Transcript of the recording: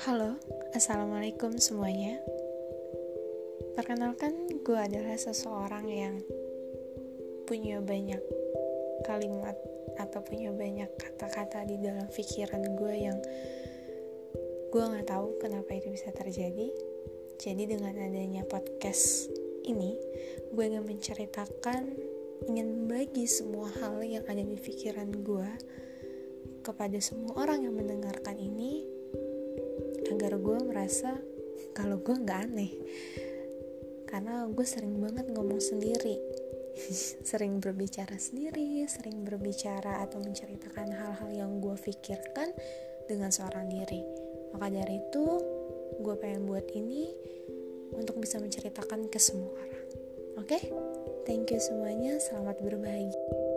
Halo, assalamualaikum semuanya. Perkenalkan, gue adalah seseorang yang punya banyak kalimat atau punya banyak kata-kata di dalam pikiran gue yang gue nggak tahu kenapa itu bisa terjadi. Jadi dengan adanya podcast ini, gue ingin menceritakan, ingin bagi semua hal yang ada di pikiran gue kepada semua orang yang mendengarkan ini agar gue merasa kalau gue nggak aneh. Karena gue sering banget ngomong sendiri. Sering berbicara sendiri sering berbicara atau menceritakan hal-hal yang gue pikirkan dengan seorang diri. Maka dari itu gue pengen buat ini untuk bisa menceritakan ke semua orang. Oke? Okay? thank you semuanya. Selamat berbagi